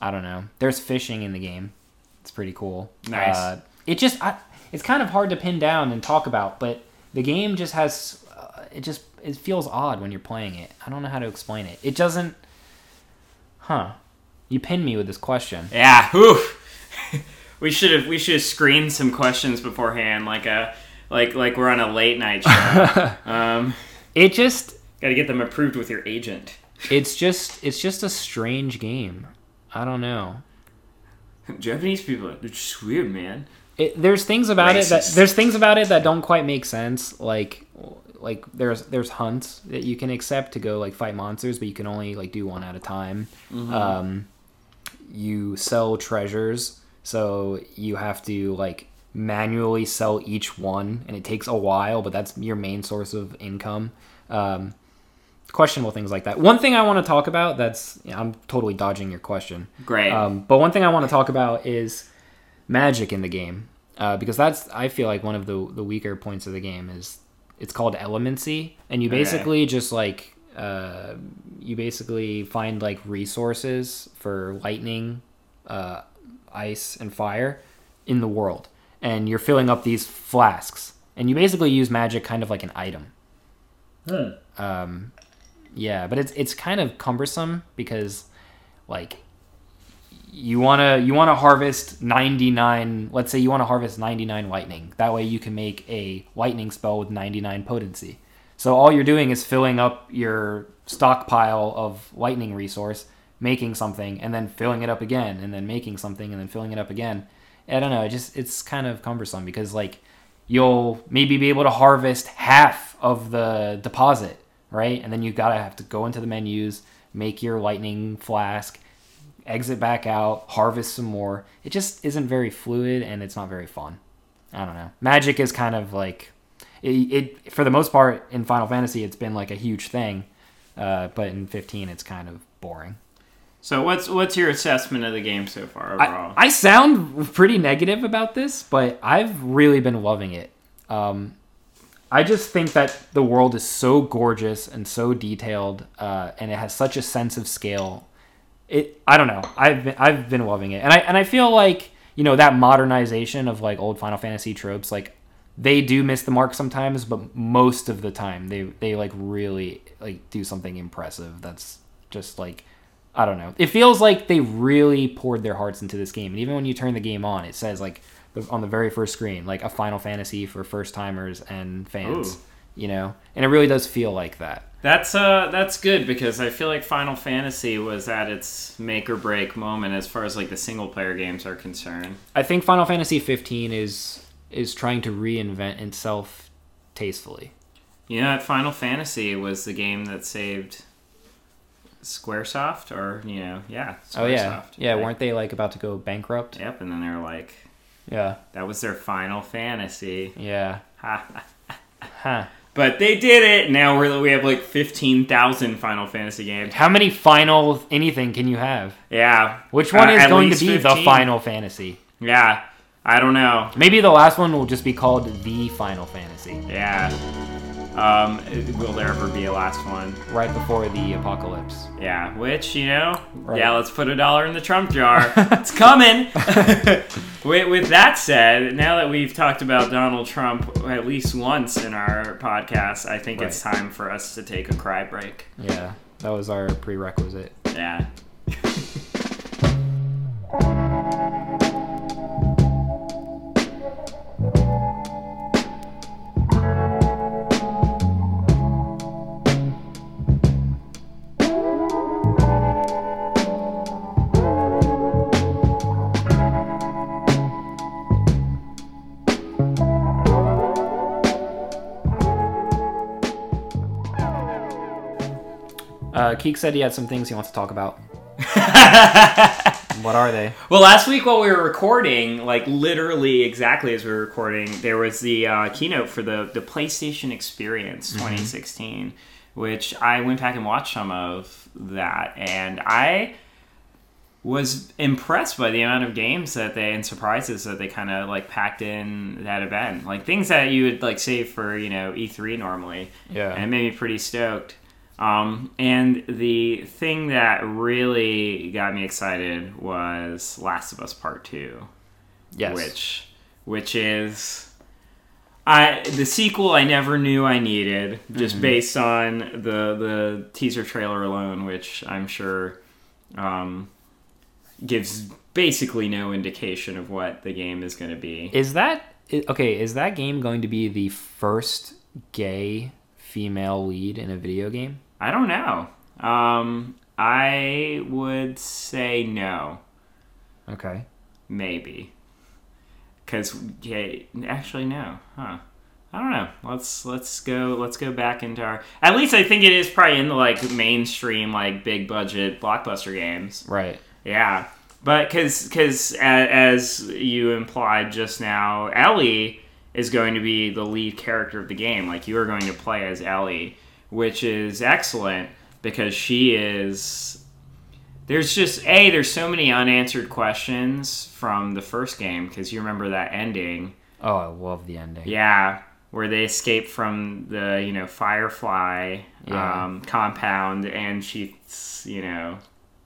I don't know. There's fishing in the game. It's pretty cool. Nice. Uh, it just I, it's kind of hard to pin down and talk about, but the game just has uh, it just it feels odd when you're playing it. I don't know how to explain it. It doesn't. Huh. You pinned me with this question. yeah, we should have we should have screened some questions beforehand, like a like like we're on a late night show. um, It just Got to get them approved with your agent. it's just it's just a strange game. I don't know. Japanese people, they're just weird, man. It, there's things about it that there's things about it that don't quite make sense. Like like there's there's hunts that you can accept to go like fight monsters, but you can only like do one at a time. Um, you sell treasures, so you have to like manually sell each one, and it takes a while, but that's your main source of income. Um, questionable things like that. One thing I want to talk about that's yeah, I'm totally dodging your question. Great. Um, but one thing I want to talk about is magic in the game uh, because that's I feel like one of the the weaker points of the game is it's called elemancy, and you Okay. basically just like uh, you basically find like resources for lightning, uh, ice, and fire in the world, and you're filling up these flasks, and you basically use magic kind of like an item. Um, yeah, but it's it's kind of cumbersome because like you want to you want to harvest 99 let's say you want to harvest 99 lightning. That way you can make a lightning spell with 99 potency. So all you're doing is filling up your stockpile of lightning resource making something and then filling it up again and then making something and then filling it up again i don't know it just it's kind of cumbersome because like you'll maybe be able to harvest half of the deposit right and then you gotta have to go into the menus make your lightning flask exit back out, harvest some more. It just isn't very fluid and it's not very fun. I don't know. Magic is kind of like it, it for the most part in Final Fantasy it's been like a huge thing. Uh, but in 15 it's kind of boring. So what's what's your assessment of the game so far overall? I, I sound pretty negative about this, but I've really been loving it. Um, I just think that the world is so gorgeous and so detailed, uh, and it has such a sense of scale. It I don't know. I've been I've been loving it, and I and I feel like you know that modernization of like old Final Fantasy tropes, like they do miss the mark sometimes, but most of the time they they like really like do something impressive. That's just like I don't know. It feels like they really poured their hearts into this game. And even when you turn the game on, it says like the- on the very first screen, like a Final Fantasy for first timers and fans. Ooh. You know, and it really does feel like that. That's uh that's good because I feel like Final Fantasy was at its make or break moment as far as like the single player games are concerned. I think Final Fantasy 15 is is trying to reinvent itself tastefully. You know, Final Fantasy was the game that saved Squaresoft, or you know, yeah, Squaresoft. Oh yeah, yeah. right? Weren't they like about to go bankrupt? Yep, and then they're like, Yeah, that was their Final Fantasy. yeah. Ha. Huh. but they did it. Now we're we have like fifteen thousand Final Fantasy games. How many final anything can you have? Yeah, Which one Uh, is going to be the Final Fantasy? Yeah, I don't know. Maybe the last one will just be called the Final Fantasy, Yeah. Um, will there ever be a last one? right before the apocalypse. Yeah, which, you know, Right. yeah, let's put a dollar in the Trump jar. it's coming. with, with that said, now that we've talked about Donald Trump at least once in our podcast, I think it's time for us to take a cry break. Yeah, that was our prerequisite. Yeah. Uh, Keek said he had some things he wants to talk about. what are they? Well, last week while we were recording, like literally exactly as we were recording, there was the uh, keynote for the, the PlayStation Experience 2016, which I went back and watched some of that, and I was impressed by the amount of games that they and surprises that they kind of like packed in that event, like things that you would like save for you know E3 normally Yeah. and it made me pretty stoked. Um, and the thing that really got me excited was Last of Us Part Two, yes. which which is I the sequel I never knew I needed just based on the the teaser trailer alone, which I'm sure um, gives basically no indication of what the game is going to be. Is that okay? Is that game going to be the first gay female lead in a video game? I don't know. Um, I would say no. Okay. Maybe. Cause yeah, actually no, huh? I don't know. Let's let's go let's go back into our. At least I think it is probably in the like mainstream like big budget blockbuster games. Right. Yeah, but because because as you implied just now, Ellie is going to be the lead character of the game. Like you are going to play as Ellie, which is excellent because she is. There's just a there's so many unanswered questions from the first game because you remember that ending. Oh, I love the ending. Yeah, where they escape from the you know Firefly Yeah. um, compound, and she you know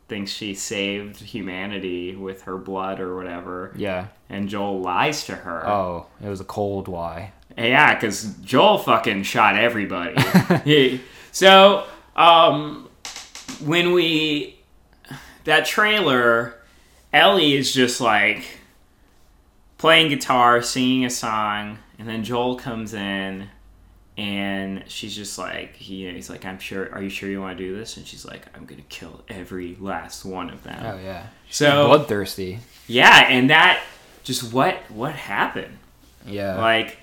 thinks she saved humanity with her blood or whatever, Yeah. and Joel lies to her. Oh, it was a cold why. Yeah, because Joel fucking shot everybody. He- so, um, when we that trailer, Ellie is just like playing guitar, singing a song, and then Joel comes in, and she's just like, he, he's like, I'm sure. Are you sure you want to do this? And she's like, I'm gonna kill every last one of them. Oh yeah. So Bloodthirsty. yeah, and that just what what happened? Yeah. Like,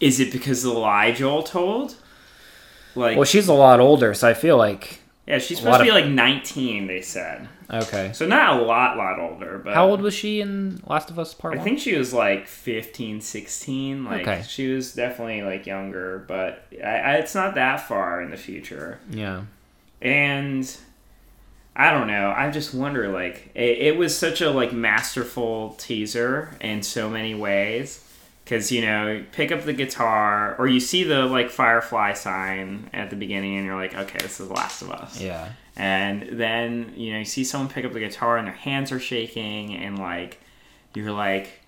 is it because of the lie Joel told? Like, well, she's a lot older, so I feel like yeah, she's supposed to be of- like 19, they said. okay. So not a lot, lot older, but How old was she in Last of Us Part I think she was like 15, 16. Like, Okay. she was definitely like younger, but I, I, it's not that far in the future. Yeah. And I don't know. I just wonder, like, it, it was such a like masterful teaser in so many ways. Because you know, pick up the guitar, or you see the like Firefly sign at the beginning, and you're like, okay, this is the Last of Us. Yeah. And then you know, you see someone pick up the guitar, and their hands are shaking, and like, you're like,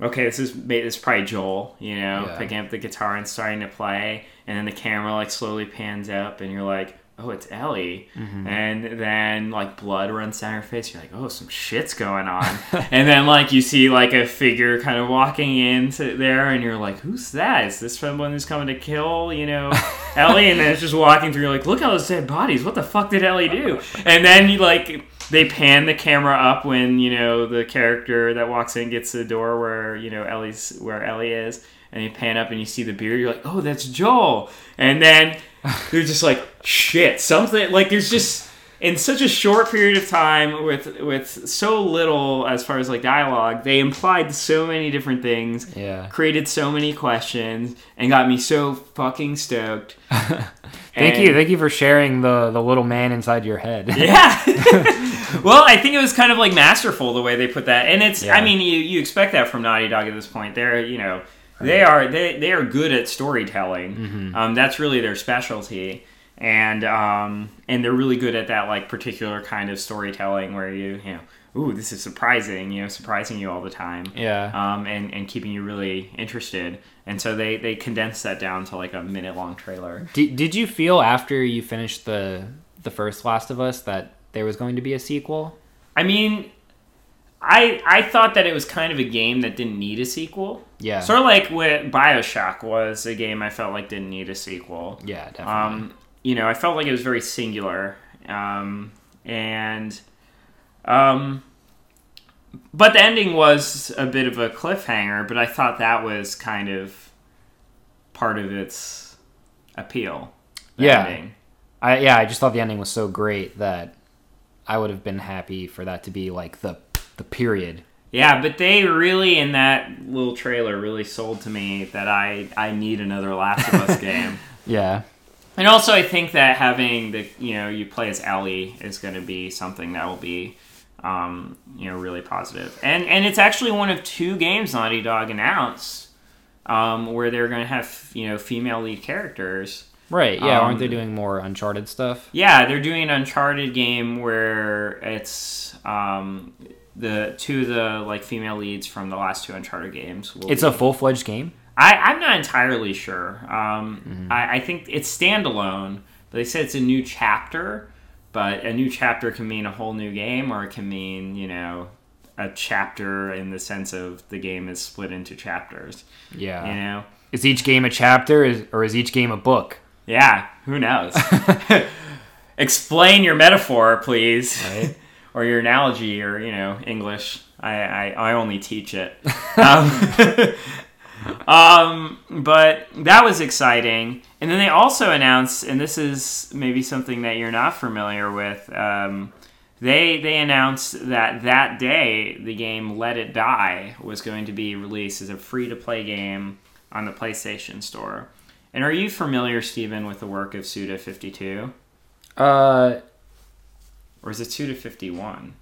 okay, this is this is probably Joel, you know, Yeah. picking up the guitar and starting to play, and then the camera like slowly pans up, and you're like, oh, it's Ellie, Mm-hmm. and then like blood runs down her face. You're like, oh, some shit's going on, and then like you see like a figure kind of walking into there, and you're like, who's that? Is this someone who's coming to kill, you know, Ellie? And then it's just walking through. You're like, look at all those dead bodies. What the fuck did Ellie do? And then you like they pan the camera up when you know the character that walks in gets to the door where you know Ellie's where Ellie is, and you pan up and you see the beard. You're like, oh, that's Joel. And then you're just like, shit, something like there's just in such a short period of time with with so little as far as like dialogue, they implied so many different things Yeah. created so many questions and got me so fucking stoked. Thank And- you. Thank you for sharing the the little man inside your head. Yeah. well, I think it was kind of like masterful the way they put that, and it's. Yeah. I mean, you you expect that from Naughty Dog at this point. They're you know they are they they are good at storytelling. Mm-hmm. Um, that's really their specialty. And um, and they're really good at that like particular kind of storytelling where you you know ooh this is surprising you know surprising you all the time Yeah. um, and and keeping you really interested and so they they condensed that down to like a minute long trailer Did, did you feel after you finished the the first Last of Us that there was going to be a sequel? I mean, I I thought that it was kind of a game that didn't need a sequel. Yeah. Sort of like what Bioshock was a game I felt like didn't need a sequel. Yeah, definitely. Um, you know, I felt like it was very singular, um, and um, but the ending was a bit of a cliffhanger. But I thought that was kind of part of its appeal. Yeah. ending. I yeah, I just thought the ending was so great that I would have been happy for that to be like the the period. Yeah, but they really in that little trailer really sold to me that I I need another Last of Us game. Yeah. And also I think that having the you know, you play as Ellie is going to be something that will be um, you know, really positive. And and it's actually one of two games Naughty Dog announced um, where they're going to have, you know, female lead characters. Right. Yeah, Um, aren't they doing more Uncharted stuff? Yeah, they're doing an Uncharted game where it's um, the two of the like female leads from the last two Uncharted games. Will It's be- a full fledged game. I, I'm not entirely sure. Um, Mm-hmm. I, I think it's standalone, but they said it's a new chapter. But a new chapter can mean a whole new game, or it can mean you know a chapter in the sense of the game is split into chapters. Yeah. You know, Is each game a chapter, is, or is each game a book? yeah. Who knows? Explain your metaphor, please, Right. Or your analogy, or you know English. I I, I only teach it. Um, Um, but that was exciting. And then they also announced, and this is maybe something that you're not familiar with. Um, they they announced that that day the game Let It Die was going to be released as a free to play game on the PlayStation Store. And are you familiar, Stephen, with the work of Suda Fifty Two, Uh, or is it Suda Fifty One?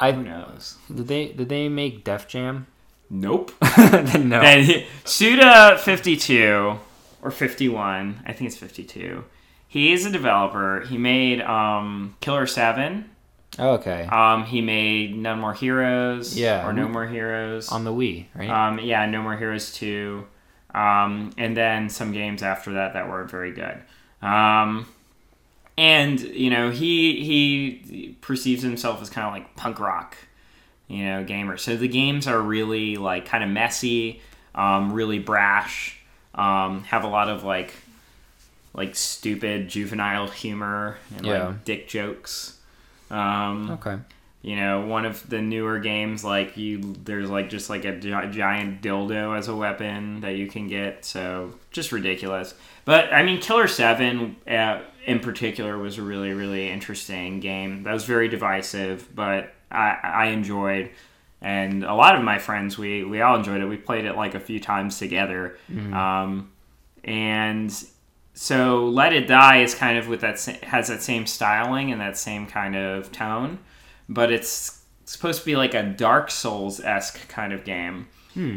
I Who knows? did they did they make Def Jam? Nope. no. And Suda fifty two or fifty one, I think it's fifty two. He is a developer. He made um, Killer Seven. Oh, okay. Um, he made None More Heroes. Yeah. Or No More Heroes. On the Wii, right? Um, yeah, No More Heroes two. Um, and then some games after that that weren't very good. Um, and you know he he perceives himself as kind of like punk rock, you know, gamer. So the games are really like kind of messy, um, really brash, um, have a lot of like like stupid juvenile humor and Yeah. like dick jokes. Um, okay. you know, one of the newer games, like you, there's like just like a gi- giant dildo as a weapon that you can get. So just ridiculous. But I mean, Killer Seven uh, in particular was a really, really interesting game. That was very divisive, but I, I enjoyed. And a lot of my friends, we we all enjoyed it. We played it like a few times together, um, and so Let It Die is kind of with that has that same styling and that same kind of tone, but it's supposed to be like a Dark Souls esque kind of game.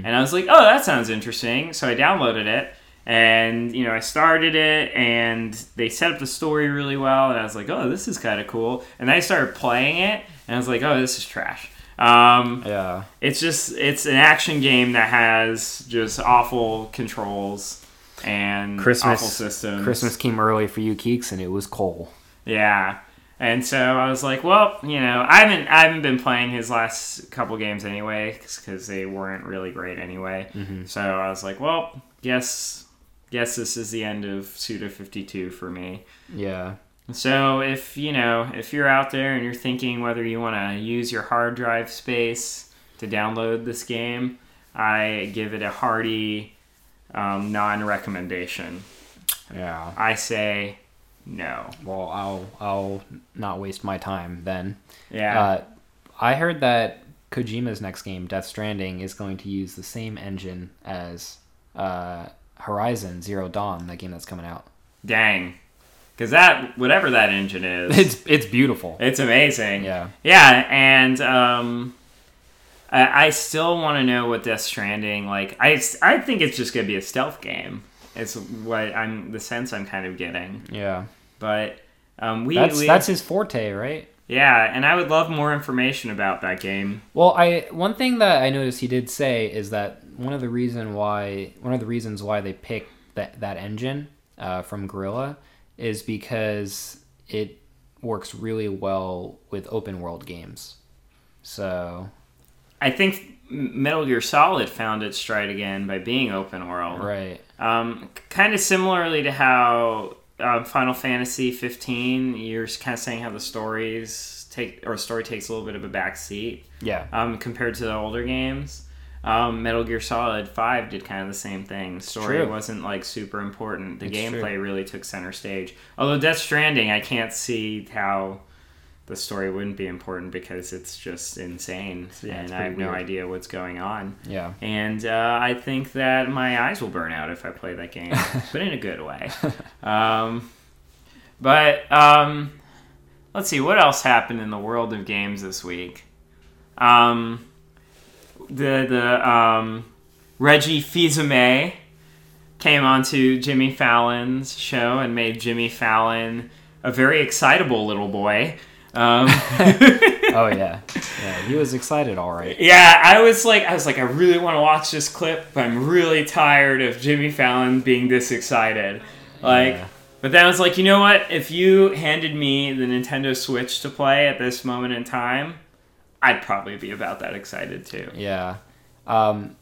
And I was like, oh, that sounds interesting. So I downloaded it and you know I started it and they set up the story really well and I was like, oh, this is kind of cool. And then I started playing it and I was like, oh, this is trash. Um, Yeah. it's just it's an action game that has just awful controls and Christmas awful systems. Christmas came early for you geeks, and it was coal. yeah. And so I was like, well, you know, I haven't I haven't been playing his last couple games anyway because they weren't really great anyway. So I was like, well, guess guess this is the end of Suda Fifty Two for me. Yeah. So if you know if you're out there and you're thinking whether you want to use your hard drive space to download this game, I give it a hearty um, non-recommendation. Yeah. I say no. Well, I'll I'll not waste my time then. Yeah, Uh, I heard that Kojima's next game, Death Stranding, is going to use the same engine as uh, Horizon Zero Dawn, that game that's coming out. dang, because that whatever that engine is, It's it's beautiful. it's amazing. Yeah. Yeah, and um, I, I still want to know what Death Stranding like. I I think it's just gonna be a stealth game. It's what I'm the sense I'm kind of getting. Yeah. But um, we, That's we that's his forte, right? Yeah, and I would love more information about that game. Well, I one thing that I noticed he did say is that one of the reason why one of the reasons why they picked that that engine uh, from Guerrilla is because it works really well with open world games. So I think Metal Gear Solid found its stride again by being open world. right, Um, kind of similarly to how um, Final Fantasy 15, you're kind of saying how the stories take or story takes a little bit of a backseat. yeah, um, compared to the older games. Um, Metal Gear Solid 5 did kind of the same thing. Story true. wasn't like super important. The It's gameplay really took center stage. Although Death Stranding, I can't see how the story wouldn't be important because it's just insane Yeah, and I have pretty no idea what's going on. yeah. And uh, I think that my eyes will burn out if I play that game, but in a good way. Um, but um, let's see what else happened in the world of games this week. Um, the the um, Reggie Fils-Aimé came onto Jimmy Fallon's show and made Jimmy Fallon a very excitable little boy. Um, Oh yeah, yeah. He was excited, all right. Yeah, I was like, I was like, I really want to watch this clip, but I'm really tired of Jimmy Fallon being this excited. Like, Yeah. but then I was like, you know what? If you handed me the Nintendo Switch to play at this moment in time, I'd probably be about that excited too. Yeah, um,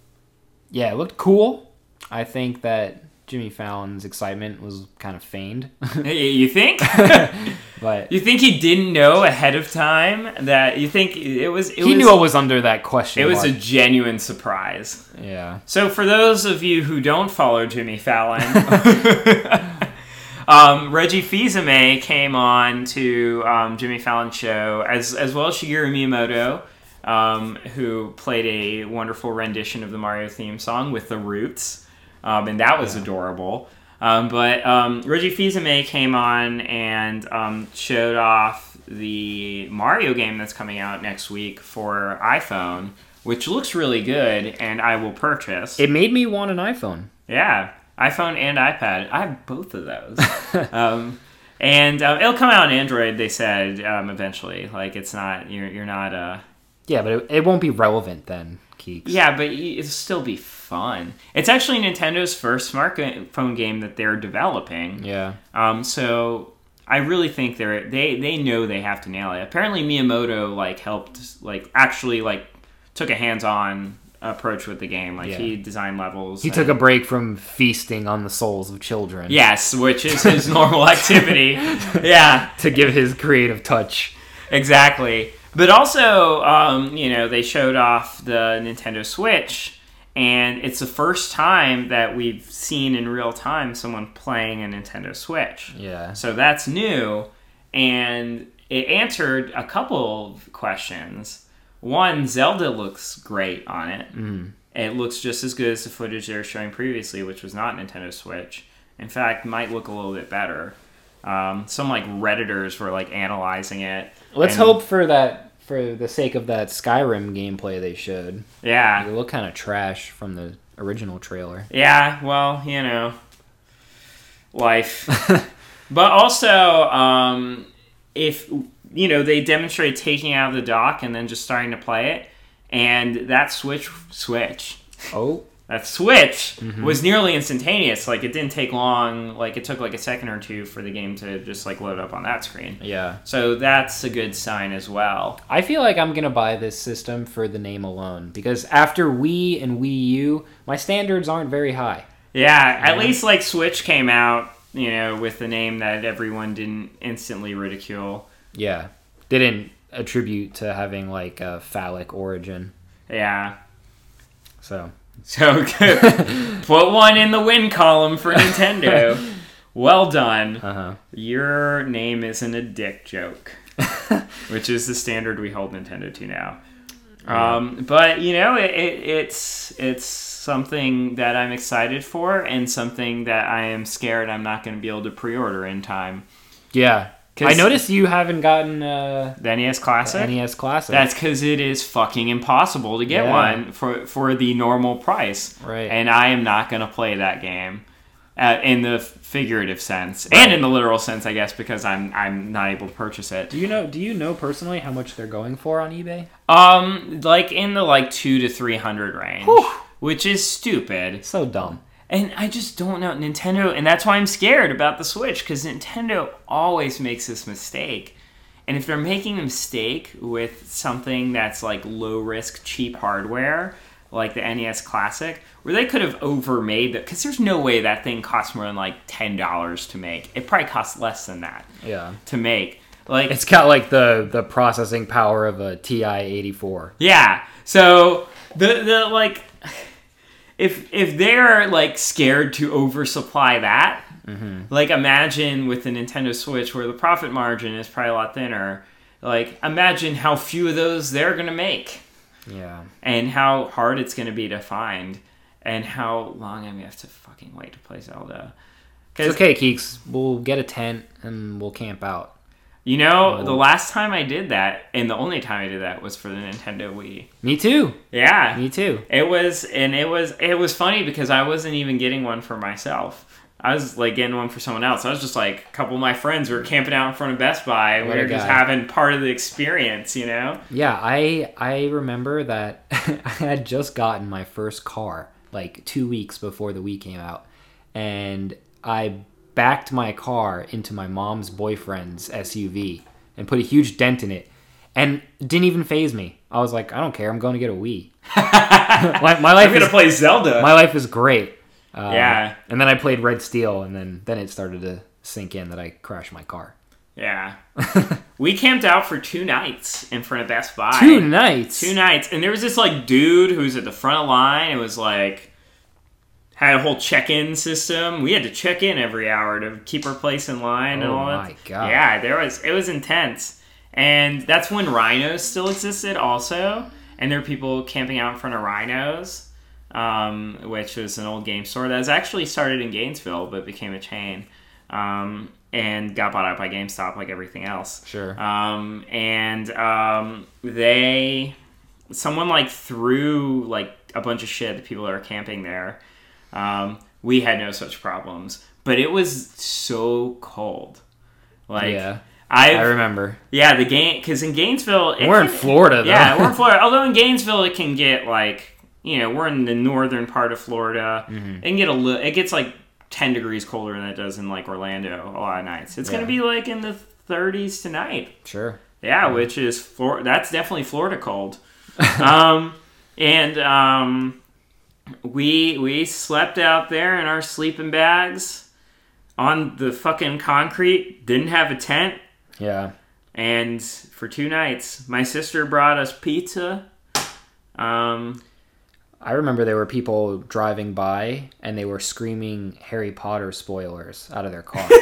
yeah. It looked cool. I think that Jimmy Fallon's excitement was kind of feigned, you think? but you think he didn't know ahead of time that? You think it was? It he was, knew it was under that question. It was a genuine surprise. yeah. So, for those of you who don't follow Jimmy Fallon, um, Reggie Fils-Aimé came on to um, Jimmy Fallon's show, as as well as Shigeru Miyamoto, um, who played a wonderful rendition of the Mario theme song with the Roots, um, and that was adorable. Um, but um, Reggie Fils-Aimé came on and um, showed off the Mario game that's coming out next week for iPhone, which looks really good, and I will purchase. It made me want an iPhone. Yeah, iPhone and iPad. I have both of those. um, and um, it'll come out on Android. They said um, eventually. Like it's not you're you're not uh Yeah, but it, it won't be relevant then, Keeks. yeah, but it'll still be fun. It's actually Nintendo's first smartphone game that they're developing. Yeah. Um, so I really think they're they they know they have to nail it. Apparently Miyamoto like helped like actually like took a hands on approach with the game. Like Yeah. he designed levels. He and- took a break from feasting on the souls of children. Yes, which is his normal activity. Yeah, To give his creative touch. exactly. But also, um, you know, they showed off the Nintendo Switch, and it's the first time that we've seen in real time someone playing a Nintendo Switch. Yeah. So that's new, and it answered a couple of questions. One, Zelda looks great on it. Mm. It looks just as good as the footage they were showing previously, which was not Nintendo Switch. In fact, might look a little bit better. Um, some like redditors were like analyzing it. Let's and- hope for that for the sake of that Skyrim gameplay they showed. Yeah, It looked kind of trash from the original trailer. Yeah, well, you know, life. but also, um, if you know, they demonstrated taking out of the dock and then just starting to play it, and that switch switch. Oh, That switch Mm-hmm. was nearly instantaneous. Like it didn't take long. Like it took like a second or two for the game to just like load up on that screen. yeah. So that's a good sign as well. I feel like I'm gonna buy this system for the name alone because after Wii and Wii U, my standards aren't very high. Yeah, at least like Switch came out, you know, with the name that everyone didn't instantly ridicule. Yeah, didn't attribute to having like a phallic origin. Yeah. So So put one in the win column for Nintendo. well done. uh huh. Your name isn't a dick joke, which is the standard we hold Nintendo to now. Um, but you know, it, it, it's it's something that I'm excited for, and something that I am scared I'm not going to be able to pre-order in time. Yeah, I noticed you haven't gotten uh, The NES Classic. NES Classic. That's because it is fucking impossible to get Yeah. one for for the normal price. Right. And I am not going to play that game, uh, in the figurative sense and in the literal sense, I guess, because I'm I'm not able to purchase it. do you know? Do you know personally how much they're going for on eBay? Um, like in the like two to three hundred range, Whew. which is stupid. So dumb. And I just don't know Nintendo, and that's why I'm scared about the Switch because Nintendo always makes this mistake. And if they're making a mistake with something that's like low risk, cheap hardware, like the NES Classic, where they could have overmade that, because there's no way that thing costs more than like ten dollars to make. It probably costs less than that Yeah, to make. Like it's got like the the processing power of a TI eighty four. Yeah. So the the like if if they're like scared to oversupply that, mm-hmm. like imagine with the Nintendo Switch where the profit margin is probably a lot thinner. Like imagine how few of those they're gonna make, Yeah. and how hard it's gonna be to find, and how long I'm gonna have to fucking wait to play Zelda. It's okay, Keeks. We'll get a tent and we'll camp out. You know, the Oh. last time I did that, and the only time I did that was for the Nintendo Wii. Me too. Yeah, Me too. It was, and it was, it was funny because I wasn't even getting one for myself. I was like getting one for someone else. I was just like a couple of my friends were camping out in front of Best Buy. and We were just having part of the experience, you know. Yeah, I I remember that I had just gotten my first car like two weeks before the Wii came out, and I backed my car into my mom's boyfriend's SUV and put a huge dent in it, and didn't even faze me. I was like, I don't care. I'm going to get a Wii. my, my life I'm gonna is play Zelda. my life is great. Um, Yeah. And then I played Red Steel, and then then it started to sink in that I crashed my car. yeah, we camped out for two nights in front of Best Buy. Two nights. two nights, and there was this like dude who was at the front of the line. It was like had a whole check-in system. We had to check in every hour to keep our place in line and Oh all that. my God. Yeah, there was it was intense, and that's when rhinos still existed also, and there were people camping out in front of rhinos, um, which was an old game store that was actually started in Gainesville but became a chain, um, and got bought out by GameStop like everything else. Sure. Um, and um, they, someone like threw like a bunch of shit at people that are camping there. Um, we had no such problems, but it was so cold. Like yeah, I've, I remember. yeah, the game because in Gainesville, it We're in Florida, though. Yeah, we're in Florida. Although in Gainesville, it can get like you know we're in the northern part of Florida. Mm-hmm. It can get a little. It gets like ten degrees colder than it does in like Orlando a lot of nights. It's gonna be like in the 30s tonight. Sure. Yeah, which is Flor- that's definitely Florida cold. um, and um, we we slept out there in our sleeping bags on the fucking concrete. Didn't have a tent, Yeah. and for two nights, my sister brought us pizza. Um, I remember there were people driving by and they were screaming Harry Potter spoilers out of their car.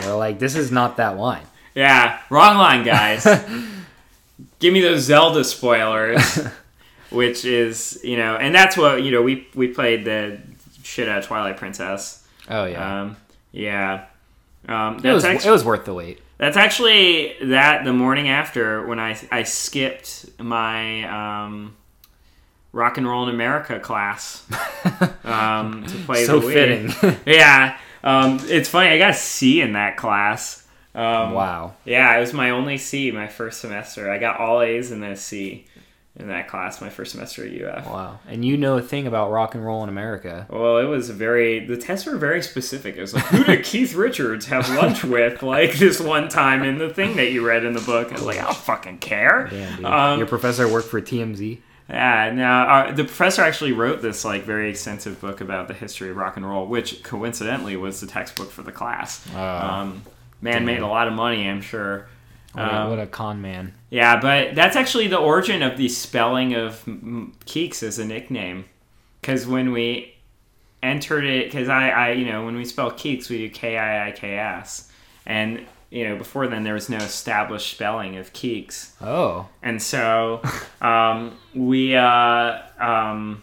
They were like, "This is not that line." yeah, wrong line, guys. Give me those Zelda spoilers. Which is, you know, and that's what you know. We we played the shit out of Twilight Princess. Oh yeah. Um, yeah. Um, it was act- it was worth the wait. that's actually that the morning after when I I skipped my um, rock and roll in America class um, to play so the Wii. fitting. Yeah. Um, it's funny. I got a C in that class. Um, wow. Yeah, it was my only C my first semester. I got all A's and then a C in that class my first semester at UF. Wow. And you know a thing about rock and roll in America. Well, it was very. The tests were very specific. It was like, who did Keith Richards have lunch with? Like this one time in the thing that you read in the book. I was like, I don't fucking care. Damn, dude. Um, Your professor worked for TMZ. Yeah, now uh, the professor actually wrote this like very extensive book about the history of rock and roll, which coincidentally was the textbook for the class. Oh. um, man made a lot of money, I'm sure. What, a, Um, what a con man. Yeah, but that's actually the origin of the spelling of Keeks as a nickname. Because when we entered it, because I, I, you know, when we spell Keeks, we do K I I K S, and you know, before then there was no established spelling of Keeks, Oh. and so um, we, uh, um,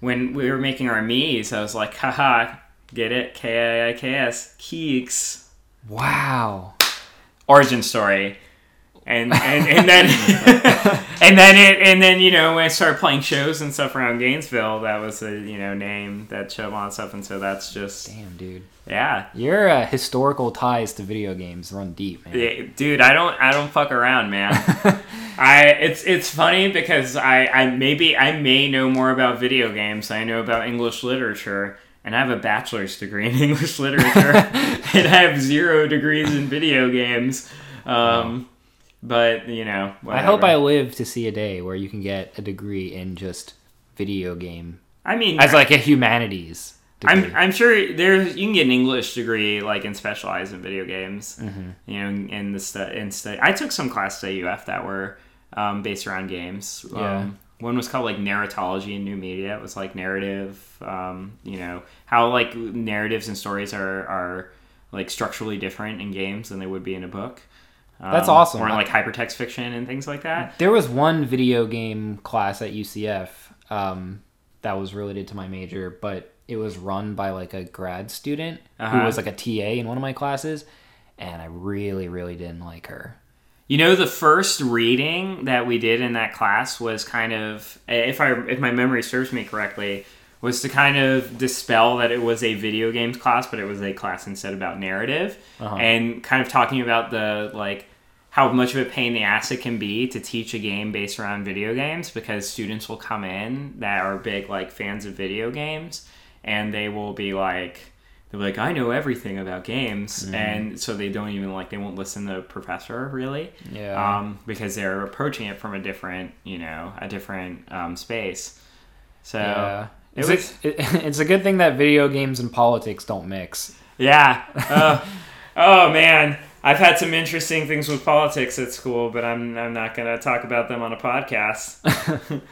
when we were making our Miis, I was like, haha, get it, K I I K S, Keeks Wow. Origin story. And and, and then and then it and then you know when I started playing shows and stuff around Gainesville that was a you know name that showed on stuff. And so that's just Damn, dude. yeah. Your uh, historical ties to video games run deep, man. Yeah, dude I don't I don't fuck around man. I it's it's funny because I I maybe I may know more about video games than I know about English literature and I have a bachelor's degree in English literature and I have zero degrees in video games um but you know I hope. I live to see a day where you can get a degree in just video game I mean, as like a humanities. Degree. I'm I'm sure there's you can get an English degree like and specialize in video games. Mm-hmm. You know, in the stu- in study. I took some classes at UF that were um, based around games. Yeah. Um, one was called like narratology in new media. It was like narrative. Um, you know how like narratives and stories are are like structurally different in games than they would be in a book. Um, That's awesome. Or in like hypertext fiction and things like that. There was one video game class at UCF um, that was related to my major, but it was run by like a grad student who Uh-huh. was like a TA in one of my classes, and I really, really didn't like her. You know, the first reading that we did in that class was kind of, if I if my memory serves me correctly, was to kind of dispel that it was a video games class, but it was a class instead about narrative, Uh-huh. and kind of talking about the like how much of a pain in the ass it can be to teach a game based around video games because students will come in that are big like fans of video games, and they will be like they'll be like, I know everything about games, Mm-hmm. and so they don't even like they won't listen to the professor really, Yeah. um, because they're approaching it from a different, you know, a different um, space. So yeah. it It's, was, a, it, it's a good thing that video games and politics don't mix. yeah. Uh, oh man, I've had some interesting things with politics at school, but I'm I'm not gonna talk about them on a podcast.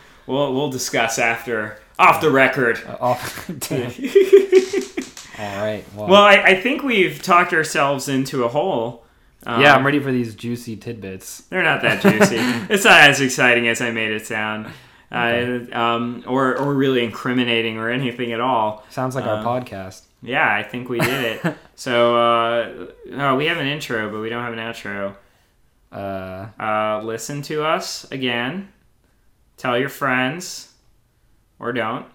we'll we'll discuss after off the record. Uh, damn. All right. Well, Well, I, I think we've talked ourselves into a hole. Um, yeah, I'm ready for these juicy tidbits. They're not that juicy. it's not as exciting as I made it sound, uh, um, or or really incriminating or anything at all. Sounds like our Um, podcast. Yeah, I think we did it. so uh, oh, we have an intro, but we don't have an outro. Uh, Uh, listen to us again. Tell your friends, or don't.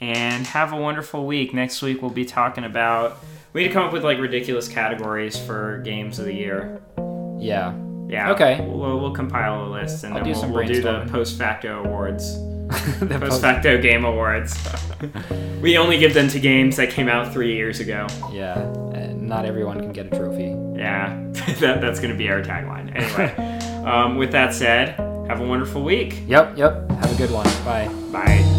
And have a wonderful week. Next week we'll be talking about. We need to come up with like ridiculous categories for games of the year. yeah. Yeah. Okay. We'll, we'll compile a list and I'll then do we'll, we'll do the post facto awards. The Post facto game awards. we only give them to games that came out three years ago. yeah. Not everyone can get a trophy. Yeah, that, that's going to be our tagline. Anyway, um, with that said, have a wonderful week. Yep. Yep. Have a good one. Bye. Bye.